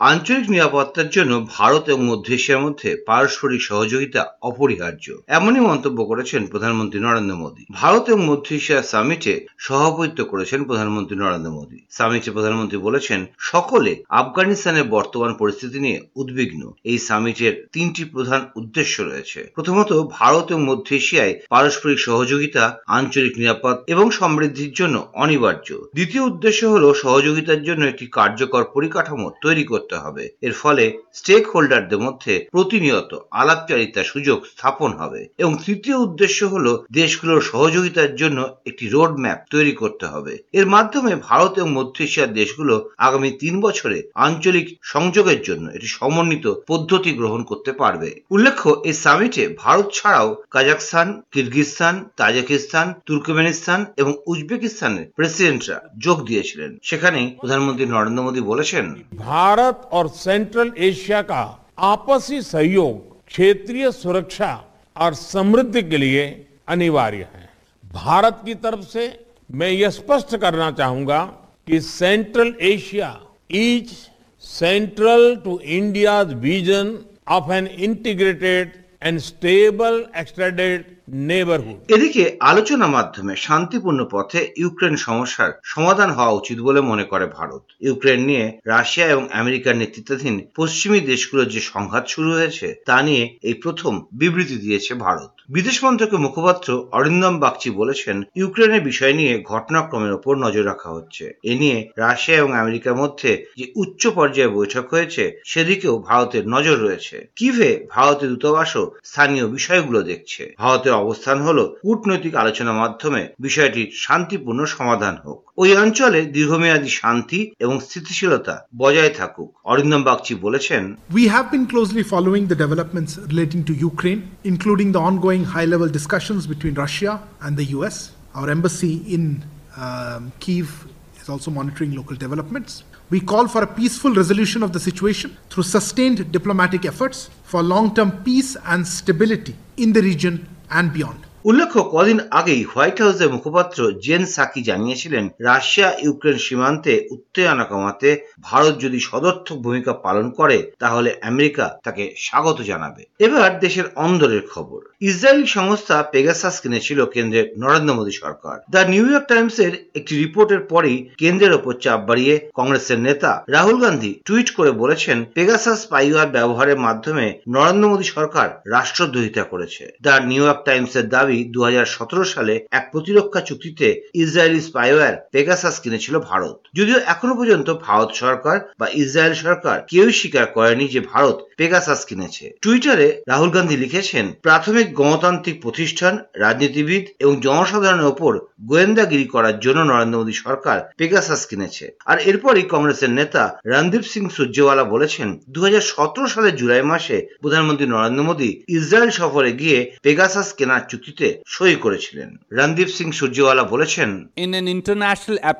আঞ্চলিক নিরাপত্তার জন্য ভারত এবং মধ্য এশিয়ার মধ্যে পারস্পরিক সহযোগিতা অপরিহার্য। এমনই মন্তব্য করেছেন প্রধানমন্ত্রী নরেন্দ্র মোদী। ভারত এবং মধ্য এশিয়া সামিটে সভাপতিত্ব করেছেন প্রধানমন্ত্রী নরেন্দ্র মোদী। সামিটে প্রধানমন্ত্রী বলেছেন, সকলে আফগানিস্তানের বর্তমান পরিস্থিতি নিয়ে উদ্বিগ্ন। এই সামিটের তিনটি প্রধান উদ্দেশ্য রয়েছে। প্রথমত, ভারত এবং মধ্য এশিয়ায় পারস্পরিক সহযোগিতা, আঞ্চলিক নিরাপদ এবং সমৃদ্ধির জন্য অনিবার্য। দ্বিতীয় উদ্দেশ্য হল সহযোগিতার জন্য একটি কার্যকর পরিকাঠামো তৈরি করতে। হবে। এর ফলে স্টেক হোল্ডারদের মধ্যে প্রতিনিয়ত আলাপচারিতার সুযোগ স্থাপন হবে এবং তৃতীয় উদ্দেশ্য হল দেশগুলোর সহযোগিতার জন্য একটি রোড ম্যাপ তৈরি করতে হবে। এর মাধ্যমে ভারত এবং মধ্য এশিয়ার দেশগুলো আগামী তিন বছরে আঞ্চলিক সংযোগের জন্য একটি সমন্বিত পদ্ধতি গ্রহণ করতে পারবে। উল্লেখ্য, এই সামিটে ভারত ছাড়াও কাজাকস্তান কিরগিজস্তান, তাজিকিস্তান, তুর্কমেনিস্তান এবং উজবেকিস্তানের প্রেসিডেন্টরা যোগ দিয়েছিলেন। সেখানে প্রধানমন্ত্রী নরেন্দ্র মোদী বলেছেন भारत और सेंट्रल एशिया का आपसी सहयोग, क्षेत्रीय सुरक्षा और समृद्धि के लिए अनिवार्य है। भारत की तरफ़ से मैं यह स्पष्ट करना चाहूँगा कि central Asia is central to India vision of an integrated and stable extended neighborhood. এদিকে আলোচনা মাধ্যমে শান্তিপূর্ণ পথে ইউক্রেন সমস্যার সমাধান হওয়া উচিত বলে মনে করে ভারত ইউক্রেন নিয়ে রাশিয়া এবং আমেরিকার নেতৃত্বাধীন পশ্চিমী দেশগুলোর যে সংঘাত শুরু হয়েছে, তা নিয়ে এই প্রথম বিবৃতি দিয়েছে ভারত বিদেশ মন্ত্রকের মুখপাত্র অরিন্দম বাগচি বলেছেন ইউক্রেনের বিষয় নিয়ে ঘটনাক্রমের ওপর নজর রাখা হচ্ছে। এ নিয়ে রাশিয়া এবং আমেরিকার মধ্যে যে উচ্চ পর্যায়ে বৈঠক হয়েছে সেদিকেও ভারতের নজর রয়েছে। কিভে ভারতের দূতাবাসও স্থানীয় বিষয়গুলো দেখছে। ভারতের অবস্থান হলো কূটনৈতিক আলোচনার মাধ্যমে বিষয়টির শান্তিপূর্ণ সমাধান হোক। ওই অঞ্চলে দীর্ঘমেয়াদী শান্তি এবং স্থিতিশীলতা বজায় থাকুক। অরিন্দম বাগচি বলেছেন We have been closely following the developments relating to Ukraine, including the ongoing high level discussions between Russia and the US. Our embassy in um, Kiev is also monitoring local developments. We call for a peaceful resolution of the situation through sustained diplomatic efforts for long term peace and stability in the region and beyond. উল্লেখ্য, কদিন আগেই White হাউসের মুখপাত্র Jen Psaki জানিয়েছিলেন, Russia Ukraine সীমান্তে উত্তেজনা কমাতে ভারত যদি সদর্থক ভূমিকা পালন করে, তাহলে আমেরিকা তাকে স্বাগত জানাবে। এবার দেশের অন্দরের খবর। ইসরায়েলি সংস্থা পেগাসাস কিনেছিল কেন্দ্রের নরেন্দ্র মোদী সরকার। দ্য নিউ ইয়র্ক টাইমসের একটি রিপোর্টের পরেই কেন্দ্রের ওপর চাপ বাড়িয়ে কংগ্রেসের নেতা রাহুল গান্ধী টুইট করে বলেছেন, পেগাসাস স্পাইওয়ার ব্যবহারের মাধ্যমে নরেন্দ্র মোদী সরকার রাষ্ট্রদ্রোহিতা করেছে। দ্য নিউ ইয়র্ক টাইমসের দাবি দু হাজার সতেরো সালে এক প্রতিরক্ষা চুক্তিতে ইসরায়েলি স্পাইওয়্যার পেগাসাস কিনেছিল ভারত। যদিও এখনও পর্যন্ত ভারত সরকার বা ইসরায়েল সরকার কেউই স্বীকার করেনি যে ভারত পেগাসাস কিনেছে। টুইটারে রাহুল গান্ধী লিখেছেন, প্রাথমিক গণতান্ত্রিক প্রতিষ্ঠান, রাজনীতিবিদ এবং জনসাধারণের ওপর গোয়েন্দাগিরি করার জন্য নরেন্দ্র মোদী সরকার পেগাসাস কিনেছে। আর এরপরই কংগ্রেসের নেতা রণদীপ সিং সুরজেওয়ালা বলেছেন দু সালের জুলাই মাসে প্রধানমন্ত্রী নরেন্দ্র মোদী ইসরায়েল সফরে গিয়ে পেগাসাস কেনার চুক্তিতে সই করেছিলেন রণদীপ সিং সুরজেওয়ালা বলেছেন in an international uh,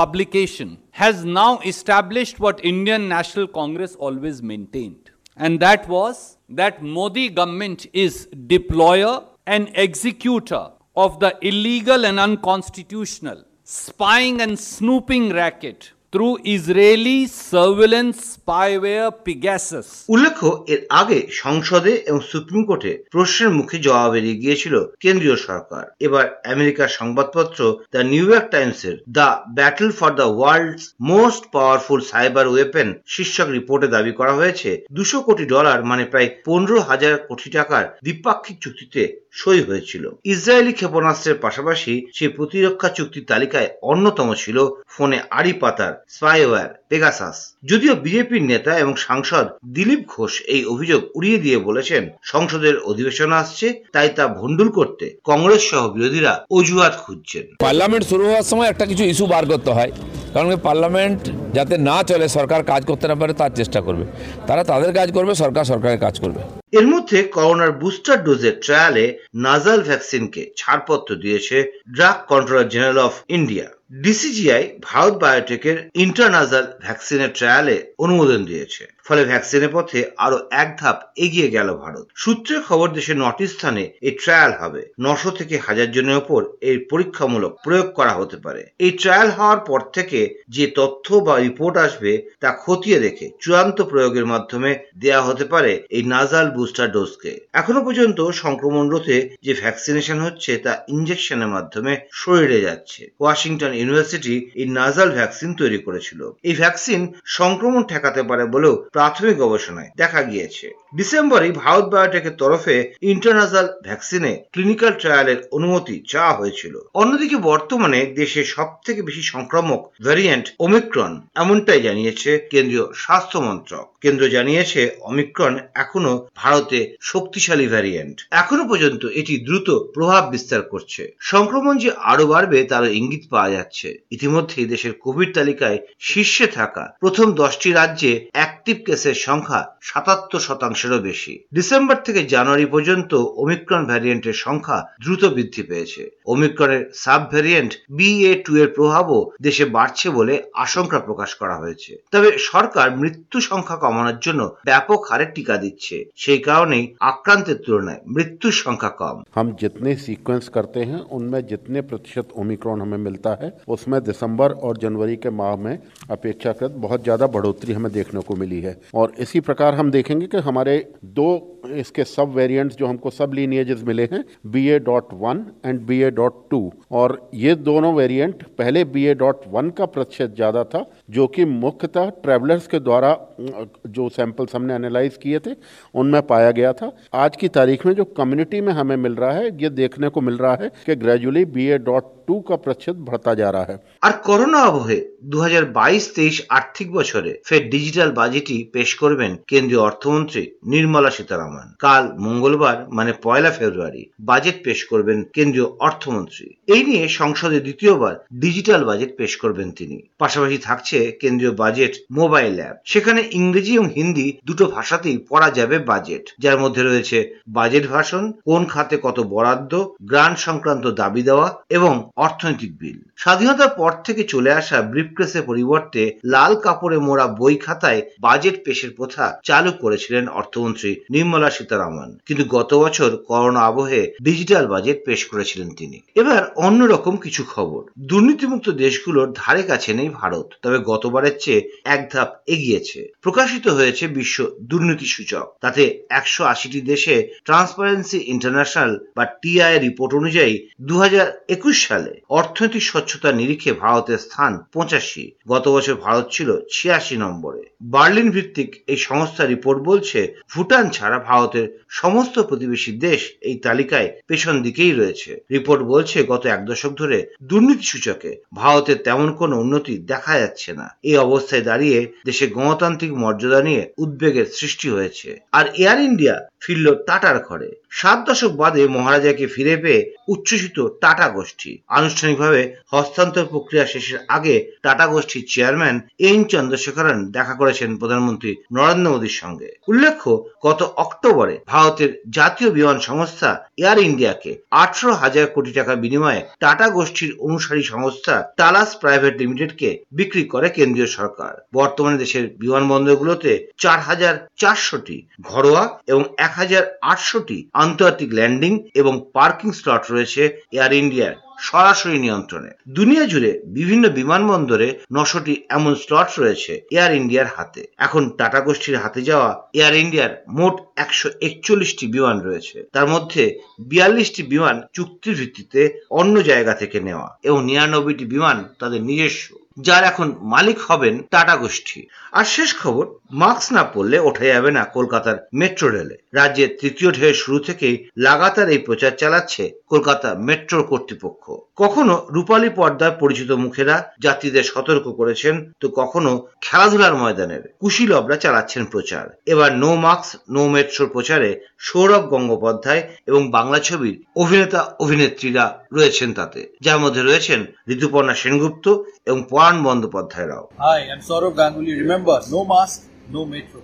publication has now established what Indian National Congress always maintained. And that was that Modi government is deployer and executor of the illegal and unconstitutional spying and snooping racket through Israeli surveillance spyware Pegasus. উল্লেখ্য, এর আগে সংসদে এবং supreme কোর্টে প্রশ্নের মুখে জবাব এড়িয়ে গিয়েছিল কেন্দ্রীয় সরকার এবার আমেরিকার সংবাদপত্র দ্য নিউ ইয়র্ক টাইমসের the battle for the world's most powerful cyber weapon শীর্ষক রিপোর্টে দাবি করা হয়েছে, দুশো কোটি ডলার মানে প্রায় পনেরো হাজার কোটি টাকার দ্বিপাক্ষিক চুক্তিতে সই হয়েছিল ইসরায়েলি ক্ষেপণাস্ত্রের পাশাপাশি সেই প্রতিরক্ষা চুক্তির তালিকায় অন্যতম ছিল ফোনে আড়ি পাতার স্পাইওয়্যার পেগাসাস যদিও বিজেপির নেতা এবং সাংসদ দিলীপ ঘোষ এই অভিযোগ উড়িয়ে দিয়ে বলেছেন সংসদের অধিবেশন আসছে তাই তা ভণ্ডুল করতে কংগ্রেস সহ বিরোধীরা অজুহাত খুঁজছেন। পার্লামেন্ট শুরু হওয়ার সময় একটা কিছু ইস্যু বার করতে হয় কারণ পার্লামেন্ট যাতে না চলে সরকার কাজ করতে না পারে তার চেষ্টা করবে। তারা তাদের কাজ করবে সরকার সরকারের কাজ করবে। এর মধ্যে করোনার বুস্টার ডোজের ট্রায়ালে নাজাল ভ্যাকসিনকে ছাড়পত্র দিয়েছে drug controller general of India. DCGI Bharat বায়োটেকের intranasal ভ্যাকসিনের ট্রায়ালে অনুমোদন দিয়েছে। ফলে ভ্যাকসিনের পথে আরও এক ধাপ এগিয়ে গেল ভারত। সূত্রের খবর দেশের নটি স্থানে এই ট্রায়াল হবে। নশো থেকে হাজার জনের ওপর এর পরীক্ষামূলক প্রয়োগ করা হতে পারে। এই ট্রায়াল হওয়ার পর থেকে যে তথ্য বা রিপোর্ট আসবে তা খতিয়ে দেখে চূড়ান্ত প্রয়োগের মাধ্যমে দেয়া হতে পারে এই নাজাল বুস্টার ডোজকে এখনও পর্যন্ত সংক্রমণ রোধে যে ভ্যাকসিনেশন হচ্ছে তা ইঞ্জেকশনের মাধ্যমে শরীরে যাচ্ছে। ওয়াশিংটন ইউনিভার্সিটি এই নাজাল ভ্যাকসিন তৈরি করেছিল। এই ভ্যাকসিন সংক্রমণ ঠেকাতে পারে বলেও প্রাথমিক গবেষণায় দেখা গিয়েছে। ডিসেম্বরে ভারত বায়োটেকের তরফে ইন্টারনাজাল ভ্যাকসিনে ক্লিনিক্যাল ট্রায়ালের অনুমতি চাওয়া হয়েছিল। অন্যদিকে বর্তমানে দেশে সব থেকে বেশি সংক্রামক ভ্যারিয়েন্ট ওমিক্রন এমনটাই জানিয়েছে কেন্দ্রীয় স্বাস্থ্য মন্ত্রক। কেন্দ্র জানিয়েছে, অমিক্রন এখনও ভারতে শক্তিশালী ভ্যারিয়েন্ট। এখনও পর্যন্ত এটি দ্রুত প্রভাব বিস্তার করছে। সংক্রমণ যে আরও বাড়বে তারও ইঙ্গিত পাওয়া যাচ্ছে। ইতিমধ্যে দেশের কোভিড তালিকায় শীর্ষে থাকা প্রথম দশটি রাজ্যে অ্যাক্টিভ কেসের সংখ্যা সাতাত্তর শতাংশেরও বেশি। ডিসেম্বর থেকে জানুয়ারি পর্যন্ত ওমিক্রন ভ্যারিয়েন্টের সংখ্যা দ্রুত বৃদ্ধি পেয়েছে। ওমিক্রনের সাব ভ্যারিয়েন্ট বিএ টু এর প্রভাবও দেশে বাড়ছে বলে আশঙ্কা প্রকাশ করা হয়েছে। তবে সরকার মৃত্যু সংখ্যা কমানোর জন্য ব্যাপক হারে টিকা দিচ্ছে সেই কারণেই আক্রান্তের তুলনায় মৃত্যুর সংখ্যা কম हम जितने सीक्वेंस करते हैं उनमें जितने प्रतिशत ओमिक्रॉन हमें मिलता है उसमें दिसंबर और जनवरी के माह में अपेक्षाकृत बहुत ज़्यादा बढ़ोतरी हमें देखने को मिली है और इसी प्रकार हम देखेंगे कि हमारे दो इसके सब वेरिएंट्स जो हमको सब लीनिएजेस मिले हैं B A dot one and B A dot two और ये दोनों वेरिएंट पहले बी ए डॉट वन का प्रतिशत ज़्यादा था जो कि मुख्यतः ट्रेवलर्स के द्वारा अ, जो सैंपल्स हमने एनालाइज किए थे उनमें पाया गया था आज की तारीख में जो कम्युनिटी में हमें मिल रहा है ये देखने को मिल रहा है कि gradually B A dot two का प्रतिशत बढ़ता जा रहा है আর করোনা আবহে দু হাজার বাইশ তেইশ আর্থিক বছরে ফের ডিজিটাল বাজেটই পেশ করবেন কেন্দ্রীয় অর্থমন্ত্রী নির্মলা সীতারামন কাল মঙ্গলবার মানে পয়লা ফেব্রুয়ারি, বাজেট পেশ করবেন কেন্দ্রীয় অর্থমন্ত্রী। এই নিয়ে সংসদে দ্বিতীয়বার ডিজিটাল বাজেট পেশ করবেন তিনি। পাশাপাশি থাকছে কেন্দ্রীয় বাজেট মোবাইল অ্যাপ। সেখানে ইংরেজি এবং হিন্দি দুটো ভাষাতেই পড়া যাবে বাজেট। যার মধ্যে রয়েছে বাজেট ভাষণ, কোন খাতে কত বরাদ্দ, গ্রান্ট সংক্রান্ত দাবি দেওয়া এবং অর্থনৈতিক বিল। স্বাধীনতার পর থেকে চলে আসা ব্রিফকেসের পরিবর্তে লাল কাপড়ে মোড়া বই খাতায় বাজেট পেশের প্রথা চালু করেছিলেন অর্থমন্ত্রী নির্মলা সীতারামন। কিন্তু গত বছর করোনা আবহে ডিজিটাল বাজেট পেশ করেছিলেন তিনি। এবার অন্যরকম কিছু খবর। দুর্নীতিমুক্ত দেশগুলোর ধারে কাছে নেই ভারত, তবে গতবারের চেয়ে এক ধাপ এগিয়েছে। প্রকাশিত হয়েছে বিশ্ব দুর্নীতি সূচক। তাতে একশো আশিটি দেশে ট্রান্সপারেন্সি ইন্টারন্যাশনাল বা টিআই রিপোর্ট অনুযায়ী দু হাজার একুশ সালে অর্থনৈতিক স্বচ্ছতার নিরিখে ভারতের স্থান পঁচাশি। গত বছর ভারত ছিল ছিয়াশি নম্বরে। বার্লিন ভিত্তিক এই সংস্থার রিপোর্ট বলছে, ভুটান ছাড়া ভারতের সমস্ত প্রতিবেশী দেশ এই তালিকায় পেছন দিকেই রয়েছে। রিপোর্ট বলছে, গত এক দশক ধরে দুর্নীতি সূচকে ভারতের তেমন কোনো উন্নতি দেখা যাচ্ছে না। এই অবস্থায় দাঁড়িয়ে দেশে গণতান্ত্রিক মর্যাদা নিয়ে উদ্বেগের সৃষ্টি হয়েছে। আর এয়ার ইন্ডিয়া ফিরল টাটার ঘরে। সাত দশক বাদে মহারাজাকে ফিরে পেয়ে উচ্ছ্বসিত টাটা গোষ্ঠী। আনুষ্ঠানিকভাবে হস্তান্তর প্রক্রিয়া শেষের আগে টাটা গোষ্ঠীর চেয়ারম্যান এন চন্দ্রশেখরন দেখা করেছেন প্রধানমন্ত্রী নরেন্দ্র মোদীর সঙ্গে। উল্লেখ্য, গত অক্টোবরে ভারতের জাতীয় বিমান সংস্থা এয়ার ইন্ডিয়াকে আঠারো হাজার কোটি টাকা বিনিময়ে টাটা গোষ্ঠীর অনুসারী সংস্থা টালাস প্রাইভেট লিমিটেডকে বিক্রি করে কেন্দ্রীয় সরকার। বর্তমানে দেশের বিমানবন্দরগুলোতে চার হাজার চারশোটি ঘরোয়া এবং এক হাজার আটশোটি আন্তর্জাতিক ল্যান্ডিং এবং পার্কিং স্লট রয়েছে এয়ার ইন্ডিয়ার সরাসরি নিয়ন্ত্রণে। দুনিয়া জুড়ে বিভিন্ন বিমানবন্দরে নশোটি এমন স্লট রয়েছে এয়ার ইন্ডিয়ার হাতে। এখন টাটা গোষ্ঠীর হাতে যাওয়া এয়ার ইন্ডিয়ার মোট একশো একচল্লিশটি বিমান রয়েছে। তার মধ্যে বিয়াল্লিশটি বিমান চুক্তির ভিত্তিতে অন্য জায়গা থেকে নেওয়া এবং নিরানব্বইটি বিমান তাদের নিজস্ব। যার এখন মালিক হবেন টাটা গোষ্ঠী। আর শেষ খবর, মাস্ক না পড়লে ওঠা যাবে না কলকাতার মেট্রো রেলে। রাজ্যের তৃতীয় ঢেউয়ের শুরু থেকেই লাগাতার এই প্রচার চালাচ্ছে কলকাতা মেট্রো কর্তৃপক্ষ। কখনো রূপালী পর্দার পরিচিত মুখেরা যাত্রীদের সতর্ক করেছেন, তো কখনো খেলাধুলার ময়দানের কুশীলবরা চালাচ্ছেন প্রচার। এবার নো মাস্ক, নো মেট্রোর প্রচারে সৌরভ গঙ্গোপাধ্যায় এবং বাংলা ছবির অভিনেতা, অভিনেত্রীরা রয়েছেন তাতে। যার মধ্যে রয়েছেন ঋতুপর্ণা সেনগুপ্ত এবং পরাণ বন্দ্যোপাধ্যায়রাও। Hi, I'm Saurav Ganguly. Remember, no mask, no metro.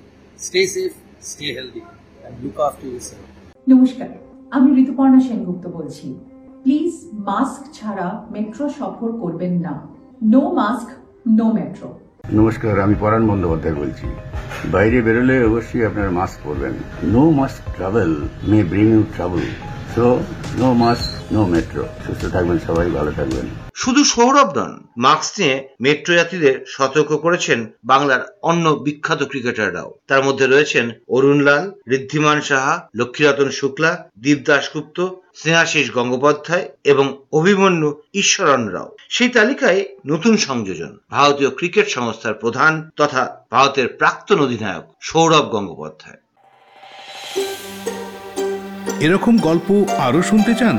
Stay safe, stay healthy, and look after yourself. নমস্কার আমি ঋতুপর্ণা সেনগুপ্ত বলছি। প্লিজ মাস্ক ছাড়া মেট্রো সফর করবেন না। নো মাস্ক নো মেট্রো নমস্কার আমি পরাণ বন্দ্যোপাধ্যায় বলছি। বাইরে বেরোলে অবশ্যই আপনার মাস্ক পরবেন। No mask travel may bring you travel so no mask no metro সুস্থ থাকবেন সবাই ভালো থাকবেন। শুধু সৌরভ নন মাস্ক নিয়ে মেট্রো যাত্রীদের সতর্ক করেছেন বাংলার অন্য বিখ্যাত ক্রিকেটাররাও। তার মধ্যে রয়েছেন অরুণ লাল ঋদ্ধিমান সাহা লক্ষ্মীরতন শুক্লা দীপ দাশগুপ্ত স্নেহাশিস গঙ্গোপাধ্যায় এবং অভিমন্যু ঈশ্বরণ রাও। সেই তালিকায় নতুন সংযোজন ভারতীয় ক্রিকেট সংস্থার প্রধান তথা ভারতের প্রাক্তন অধিনায়ক সৌরভ গঙ্গোপাধ্যায়। এরকম গল্প আরও শুনতে চান?